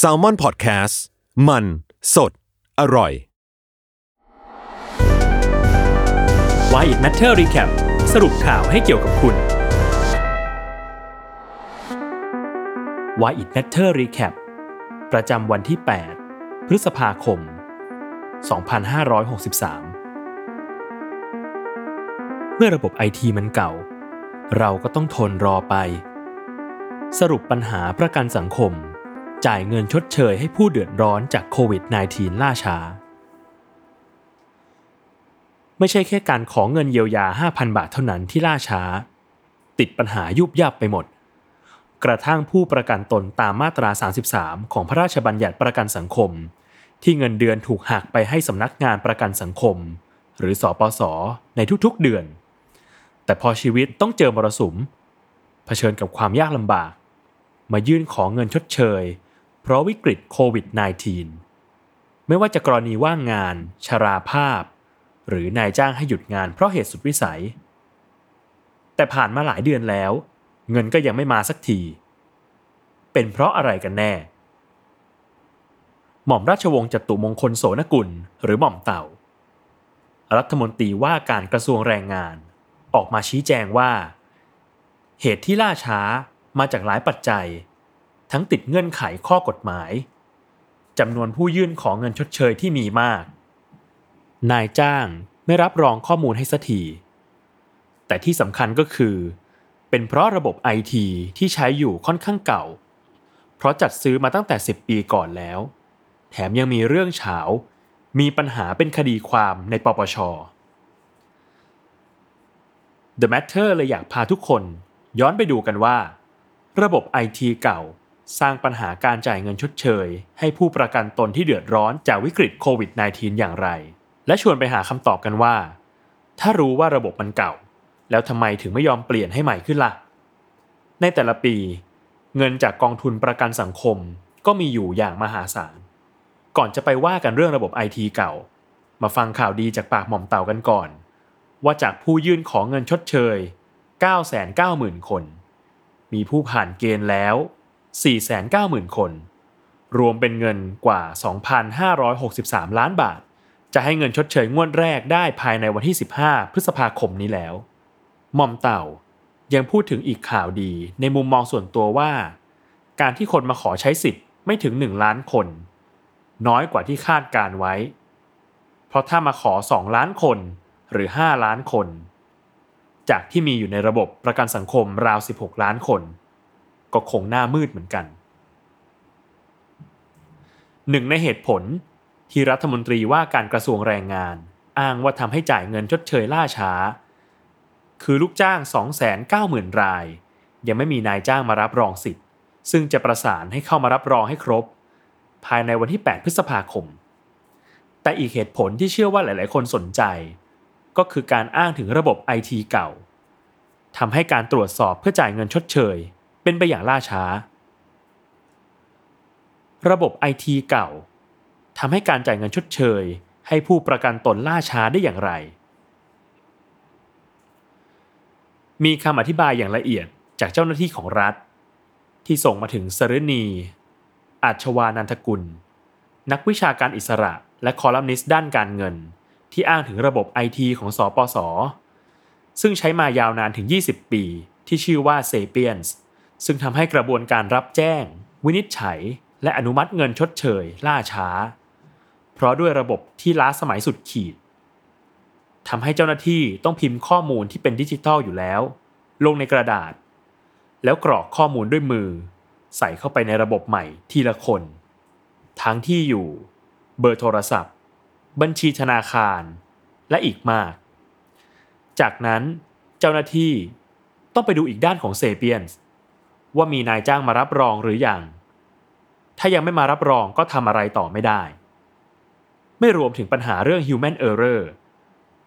s a l ม o n PODCAST มัน สด อร่อย Why It Matter Recap สรุปข่าวให้เกี่ยวกับคุณ Why It Matter Recap ประจำวันที่ 8 พฤษภาคม 2563 เมื่อระบบไอทีมันเก่า เราก็ต้องทนรอไป สรุปปัญหาประกันสังคม จ่ายเงินชดเชยให้ผู้เดือดร้อนจากโควิด -19 ล่าช้า ไม่ใช่แค่การขอเงินเยียวยา 5,000 บาทเท่านั้นที่ล่าช้า ติดปัญหายุบยับไปหมด กระทั่งผู้ประกันตนตามมาตรา 33 ของพระราชบัญญัติประกันสังคม ที่เงินเดือนถูกหักไปให้สำนักงานประกันสังคม หรือสอปสในทุกๆเดือน แต่พอชีวิตต้องเจอมรสุมเผชิญกับความยากลำบาก มายื่นขอเงินชดเชย เพราะวิกฤตโควิด -19 ไม่ว่าจะกรณีว่างงาน ชราภาพ หรือนายจ้างให้หยุดงานเพราะเหตุสุดวิสัย แต่ผ่านมาหลายเดือนแล้ว เงินก็ยังไม่มาสักที เป็นเพราะอะไรกันแน่ หม่อมราชวงศ์จตุมงคลโสนกุล หรือหม่อมเต่า รัฐมนตรีว่าการกระทรวงแรงงาน ออกมาชี้แจงว่า เหตุที่ล่าช้า มาจากหลายปัจจัย ทั้งติดเงื่อนไขข้อกฎหมายจำนวนผู้ยื่นขอเงินชดเชยที่มีมาก นายจ้างไม่รับรองข้อมูลให้สักทีแต่ที่สำคัญก็คือ เป็นเพราะระบบไอทีที่ใช้อยู่ค่อนข้างเก่า เพราะจัดซื้อมาตั้งแต่ 10 ปีก่อนแล้ว แถมยังมีเรื่องเฉา มีปัญหาเป็นคดีความในปปช The Matter เลยอยากพาทุกคนย้อนไปดูกันว่า ระบบไอทีเก่า สร้างปัญหาการจ่ายเงินชดเชย ให้ผู้ประกันตนที่เดือดร้อนจากวิกฤตโควิด -19 อย่างไร และชวนไปหาคำตอบกันว่า ถ้ารู้ว่าระบบมันเก่า แล้วทำไมถึงไม่ยอมเปลี่ยนให้ใหม่ขึ้นละ่ะ ในแต่ละปี เงินจากกองทุนประกันสังคมก็มีอยู่อย่างมหาศาล ก่อนจะไปว่ากันเรื่องระบบไอทีเก่า มาฟังข่าวดีจากปากหม่อมเต่ากันก่อน ว่าจากผู้ยื่นขอเงินชดเชย 990,000 คน มีผู้ผ่านเกณฑ์แล้ว 490,000 คน รวมเป็นเงินกว่า 2,563 ล้านบาท จะให้เงินชดเชยงวดแรกได้ภายในวันที่ 15 พฤษภาคมนี้แล้วหม่อมเต่ายังพูดถึงอีกข่าวดีในมุมมองส่วนตัวว่า การที่คนมาขอใช้สิทธิ์ไม่ถึง 1 ล้านคน น้อยกว่าที่คาดการไว้ เพราะถ้ามาขอ 2 ล้านคนหรือ 5 ล้านคน จากที่มีอยู่ในระบบประกันสังคมราว 16 ล้านคน ก็คงหน้ามืดเหมือนกัน หนึ่งในเหตุผลที่รัฐมนตรีว่าการกระทรวงแรงงาน อ้างว่าทำให้จ่ายเงินชดเชยล่าช้า คือลูกจ้าง 290,000 ราย ยังไม่มีนายจ้างมารับรองสิทธิ์ ซึ่งจะประสานให้เข้ามารับรองให้ครบ ภายในวันที่ 8 พฤษภาคม แต่อีกเหตุผลที่เชื่อว่าหลาย ๆ คนสนใจ ก็คือการอ้างถึงระบบไอทีเก่าทำให้การตรวจสอบเพื่อจ่ายเงินชดเชย เป็นไปอย่างล่าช้า ระบบไอทีเก่าทำให้การจ่ายเงินชดเชย ให้ผู้ประกันตนล่าช้าได้อย่างไร มีคำอธิบายอย่างละเอียดจากเจ้าหน้าที่ของรัฐ ที่ส่งมาถึงสรณีอาชวานันทกุล นักวิชาการอิสระและคอลัมนิสต์ด้านการเงิน ที่อ้างถึงระบบไอทีของสอปสซึ่งใช้มายาวนานถึง 20 ปี ที่ชื่อว่า Sapiens ซึ่งทำให้กระบวนการรับแจ้ง วินิจฉัย และอนุมัติเงินชดเชย ล่าช้า เพราะด้วยระบบที่ล้าสมัยสุดขีดทำให้เจ้าหน้าที่ต้องพิมพ์ข้อมูลที่เป็นดิจิทัลอยู่แล้ว ลงในกระดาษ แล้วกรอกข้อมูลด้วยมือ ใส่เข้าไปในระบบใหม่ทีละคน ทั้งที่อยู่ เบอร์โทรศัพท์ บัญชีธนาคาร และอีกมาก จากนั้นเจ้าหน้าที่ต้องไปดูอีกด้านของเซเปียนส์ว่ามีนายจ้างมารับรองหรืออยัง ถ้ายังไม่มารับรองก็ทำอะไรต่อไม่ได้ ไม่รวมถึงปัญหาเรื่อง human error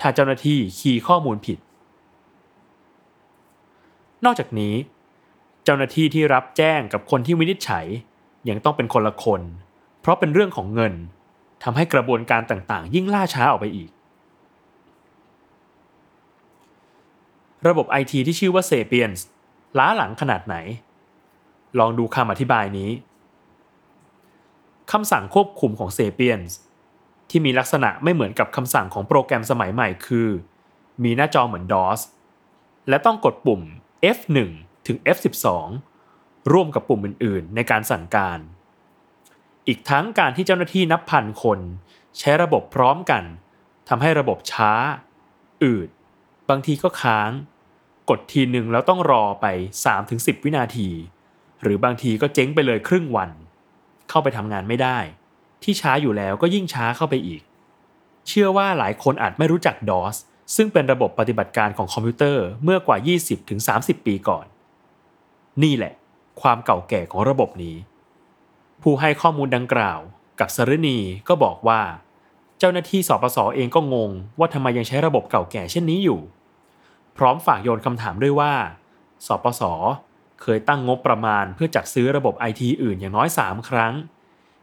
ถ้าเจ้าหน้าที่คีย์ข้อมูลผิด นอกจากนี้ เจ้าหน้าที่ที่รับแจ้งกับคนที่วินิจฉัยยังต้องเป็นคนละคน เพราะเป็นเรื่องของเงิน ทำให้กระบวนการต่างๆ ยิ่งล่าช้าออกไปอีก ระบบไอทีที่ชื่อว่า Sapiens ล้าหลังขนาดไหน ลองดูคำอธิบายนี้คำสั่งควบคุมของ Sapiens ที่มีลักษณะไม่เหมือนกับคำสั่งของโปรแกรมสมัยใหม่คือ มีหน้าจอเหมือน DOS และต้องกดปุ่ม F1 ถึง F12 ร่วมกับปุ่มอื่นๆ ในการสั่งการ อีกทั้งการที่เจ้าหน้าที่นับพันคน ใช้ระบบพร้อมกันทำให้ระบบช้า อืด บางทีก็ค้าง กดทีหนึ่งแล้วต้องรอไป 3-10 วินาที หรือบางทีก็เจ๊งไปเลยครึ่งวัน เข้าไปทำงานไม่ได้ ที่ช้าอยู่แล้วก็ยิ่งช้าเข้าไปอีก เชื่อว่าหลายคนอาจไม่รู้จัก DOS ซึ่งเป็นระบบปฏิบัติการของคอมพิวเตอร์เมื่อกว่า 20-30 ปีก่อน นี่แหละ ความเก่าแก่ของระบบนี้ ผู้ให้ข้อมูลดังกล่าวกับสรณีก็บอกว่า เจ้าหน้าที่สปสอเองก็งงว่าทำไมยังใช้ระบบเก่าแก่เช่นนี้อยู่ พร้อมฝากโยนคำถามด้วยว่า สปสเคยตั้งงบประมาณเพื่อจัดซื้อระบบไอทีอื่นอย่างน้อย 3 ครั้ง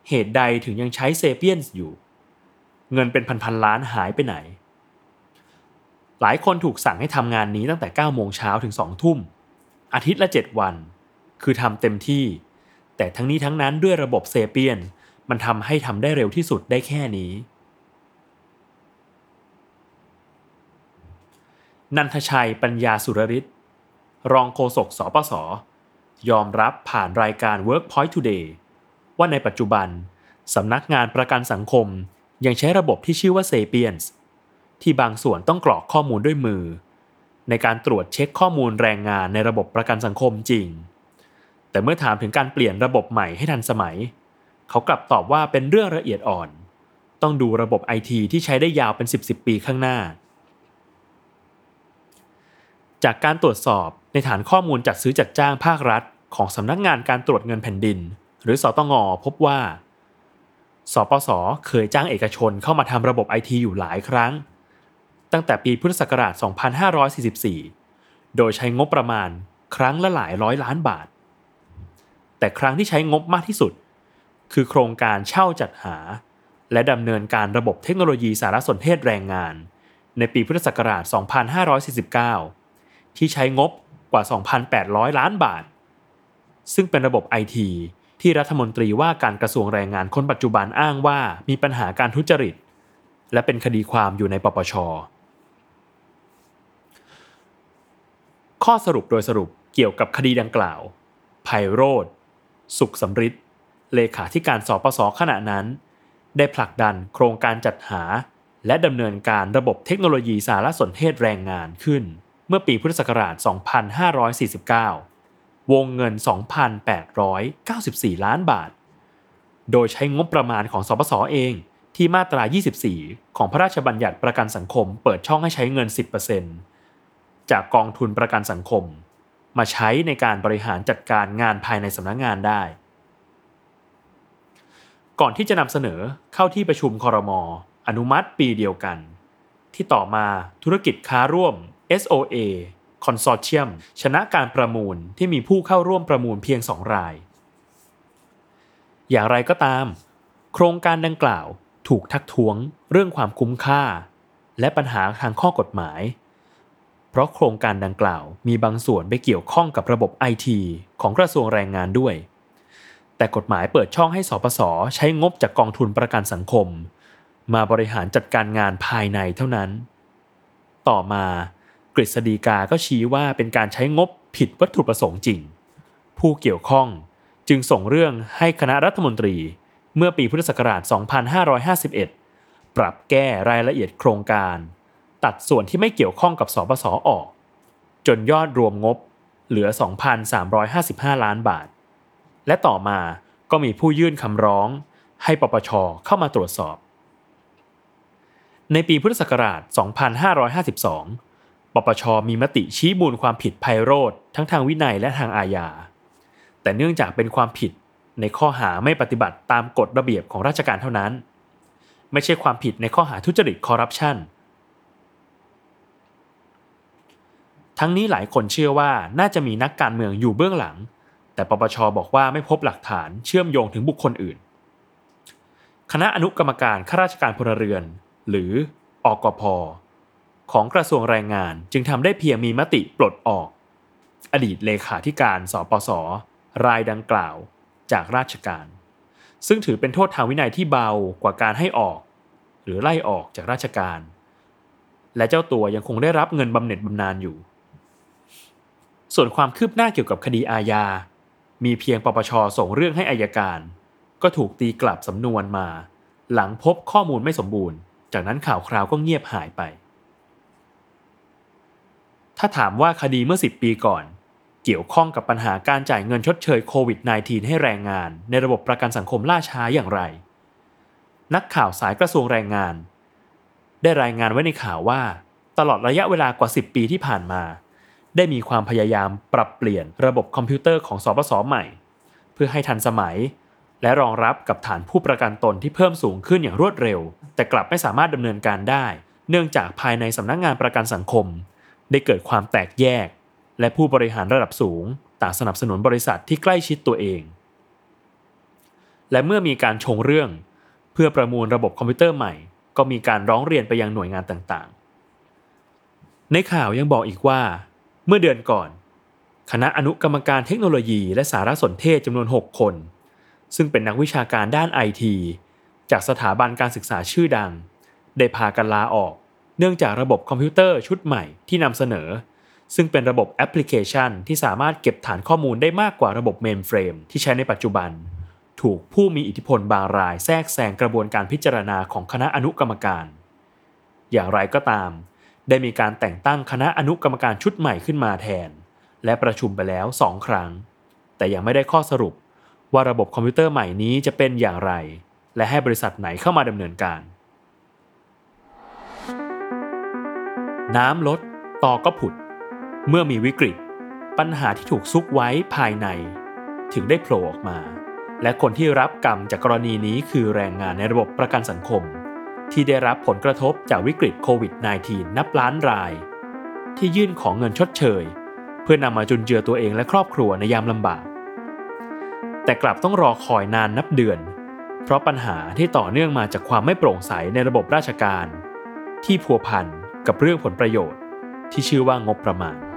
เหตุใดถึงยังใช้เซเปียนส์อยู่ เงินเป็นพันๆล้านหายไปไหน หลายคนถูกสั่งให้ทำงานนี้ตั้งแต่9โมงเช้าถึง2ทุ่ม อาทิตย์ละ 7 วัน คือทำเต็มที่ แต่ทั้งนี้ทั้งนั้นด้วยระบบเซเปียน มันทำให้ทำได้เร็วที่สุดได้แค่นี้ นันทชัยปัญญาสุรริศรองโฆษกสปส ยอมรับผ่านรายการ Workpoint Today ว่าในปัจจุบันสำนักงานประกันสังคมยังใช้ระบบที่ชื่อว่า Sapiens ที่บางส่วนต้องกรอกข้อมูลด้วยมือ ในการตรวจเช็คข้อมูลแรงงานในระบบประกันสังคมจริง แต่เมื่อถามถึงการเปลี่ยนระบบใหม่ให้ทันสมัย เขากลับตอบว่าเป็นเรื่องละเอียดอ่อน ต้องดูระบบไอทีที่ใช้ได้ยาวเป็น 10 10ปีข้างหน้า จากการตรวจสอบในฐานข้อมูลจัดซื้อจัดจ้างภาครัฐ ของสำนักงานการตรวจเงินแผ่นดิน หรือสตงพบว่า สปสเคยจ้างเอกชนเข้ามาทำระบบไอทีอยู่หลายครั้ง ตั้งแต่ปีพุทธศักราช 2544 โดยใช้งบประมาณครั้งละหลายร้อยล้านบาท แต่ครั้งที่ใช้งบมากที่สุด คือโครงการเช่าจัดหา และดำเนินการระบบเทคโนโลยีสารสนเทศแรงงาน ในปีพุทธศักราช 2549 ที่ใช้งบกว่า 2,800 ล้านบาท ซึ่งเป็นระบบไอทีที่รัฐมนตรีว่าการกระทรวงแรงงานคนปัจจุบันอ้างว่ามีปัญหาการทุจริต และเป็นคดีความอยู่ในปปช ข้อสรุปโดยสรุปเกี่ยวกับคดีดังกล่าว ไพโรธ สุขสำริดเลขาธิการสปสขณะนั้น ได้ผลักดันโครงการจัดหา และดำเนินการระบบเทคโนโลยีสารสนเทศแรงงานขึ้น เมื่อปีพุทธศักราช 2549 วงเงิน 2,894 ล้านบาท โดยใช้งบประมาณของสปสเองที่มาตรา 24 ของพระราชบัญญัติประกันสังคม เปิดช่องให้ใช้เงิน 10%จากกองทุนประกันสังคม มาใช้ในการบริหารจัดการงานภายในสำนักงงานได้ ก่อนที่จะนำเสนอเข้าที่ประชุมคอรมออนุมัติปีเดียวกัน ที่ต่อมาธุรกิจค้าร่วม SOA คอนโซเชียมชนะการประมูลที่มีผู้เข้าร่วมประมูลเพียง2ราย อย่างไรก็ตาม โครงการดังกล่าวถูกทักท้วงเรื่องความคุ้มค่า และปัญหาทางข้อกฎหมาย เพราะโครงการดังกล่าวมีบางส่วนไปเกี่ยวข้องกับระบบไอทีของกระทรวงแรงงานด้วย แต่กฎหมายเปิดช่องให้สปสใช้งบจากกองทุนประกันสังคม มาบริหารจัดการงานภายในเท่านั้น ต่อมากฤษฎีกาก็ชี้ว่าเป็นการใช้งบผิดวัตถุประสงค์จริง ผู้เกี่ยวข้องจึงส่งเรื่องให้คณะรัฐมนตรี เมื่อปีพุทธศักราช 2551 ปรับแก้รายละเอียดโครงการ ตัดส่วนที่ไม่เกี่ยวข้องกับสปสอออก จนยอดรวมงบเหลือ 2,355 ล้านบาท และต่อมาก็มีผู้ยื่นคำร้อง ให้ปปชเข้ามาตรวจสอบ ในปีพุทธศักราช 2552 ปปชมีมติชี้มูลความผิดไพโรธทั้งทางวินัยและทางอาญา แต่เนื่องจากเป็นความผิดในข้อหาไม่ปฏิบัติตามกฎระเบียบของราชการเท่านั้น ไม่ใช่ความผิดในข้อหาทุจริตคอร์รัปชัน ทั้งนี้หลายคนเชื่อว่าน่าจะมีนักการเมืองอยู่เบื้องหลัง แต่ปปชบอกว่าไม่พบหลักฐานเชื่อมโยงถึงบุคคลอื่น คณะอนุกรรมการข้าราชการพลเรือน หรืออกพของกระทรวงแรงงานจึงทำได้เพียงมีมติปลดออก อดีตเลขาธิการสปสรายดังกล่าวจากราชการ ซึ่งถือเป็นโทษทางวินัยที่เบากว่าการให้ออก หรือไล่ออกจากราชการ และเจ้าตัวยังคงได้รับเงินบำเหน็จบำนาญอยู่ ส่วนความคืบหน้าเกี่ยวกับคดีอาญา มีเพียงปปชส่งเรื่องให้อายการ ก็ถูกตีกลับสำนวนมา หลังพบข้อมูลไม่สมบูรณ์ จากนั้นข่าวคราวก็เงียบหายไป ถ้าถามว่าคดีเมื่อ 10 ปีก่อน เกี่ยวข้องกับปัญหาการจ่ายเงินชดเชยโควิด -19 ให้แรงงาน ในระบบประกันสังคมล่าช้าอย่างไร นักข่าวสายกระทรวงแรงงาน ได้รายงานไว้ในข่าวว่า ตลอดระยะเวลากว่า 10 ปีที่ผ่านมา ได้มีความพยายามปรับเปลี่ยนระบบคอมพิวเตอร์ของสปสใหม่ เพื่อให้ทันสมัย และรองรับกับฐานผู้ประกันตนที่เพิ่มสูงขึ้นอย่างรวดเร็ว แต่กลับไม่สามารถดำเนินการได้ เนื่องจากภายในสำนักงงานประกันสังคม ได้เกิดความแตกแยก และผู้บริหารระดับสูง ต่างสนับสนุนบริษัทที่ใกล้ชิดตัวเอง และเมื่อมีการชงเรื่อง เพื่อประมูลระบบคอมพิวเตอร์ใหม่ ก็มีการร้องเรียนไปยังหน่วยงานต่างๆ ในข่าวยังบอกอีกว่า เมื่อเดือนก่อน คณะอนุกรรมการเทคโนโลยี และสารสนเทศจำนวน 6 คน ซึ่งเป็นนักวิชาการด้านไอทีจากสถาบันการศึกษาชื่อดัง ได้พากันลาออก เนื่องจากระบบคอมพิวเตอร์ชุดใหม่ที่นำเสนอ ซึ่งเป็นระบบแอปพลิเคชันที่สามารถเก็บฐานข้อมูลได้มากกว่าระบบ mainframe ที่ใช้ในปัจจุบัน ถูกผู้มีอิทธิพลบางรายแทรกแซงกระบวนการพิจารณาของคณะอนุกรรมการ อย่างไรก็ตาม ได้มีการแต่งตั้งคณะอนุกรรมการชุดใหม่ขึ้นมาแทน และประชุมไปแล้ว2ครั้ง แต่ยังไม่ได้ข้อสรุปว่าระบบคอมพิวเตอร์ใหม่นี้จะเป็นอย่างไร และให้บริษัทไหนเข้ามาดำเนินการ น้ำลดต่อก็ผุด เมื่อมีวิกฤต ปัญหาที่ถูกซุกไว้ภายใน ถึงได้โผล่ออกมา และคนที่รับกรรมจากกรณีนี้คือแรงงานในระบบประกันสังคม ที่ได้รับผลกระทบจากวิกฤตโควิด -19 นับล้านราย ที่ยื่นของเงินชดเชย เพื่อนำมาจุนเจือตัวเองและครอบครัวในยามลำบาก แต่กลับต้องรอคอยนานนับเดือน เพราะปัญหาที่ต่อเนื่องมาจากความไม่โปร่งใสในระบบราชการ ที่พัวพันกับเรื่องผลประโยชน์ ที่ชื่อว่างบประมาณ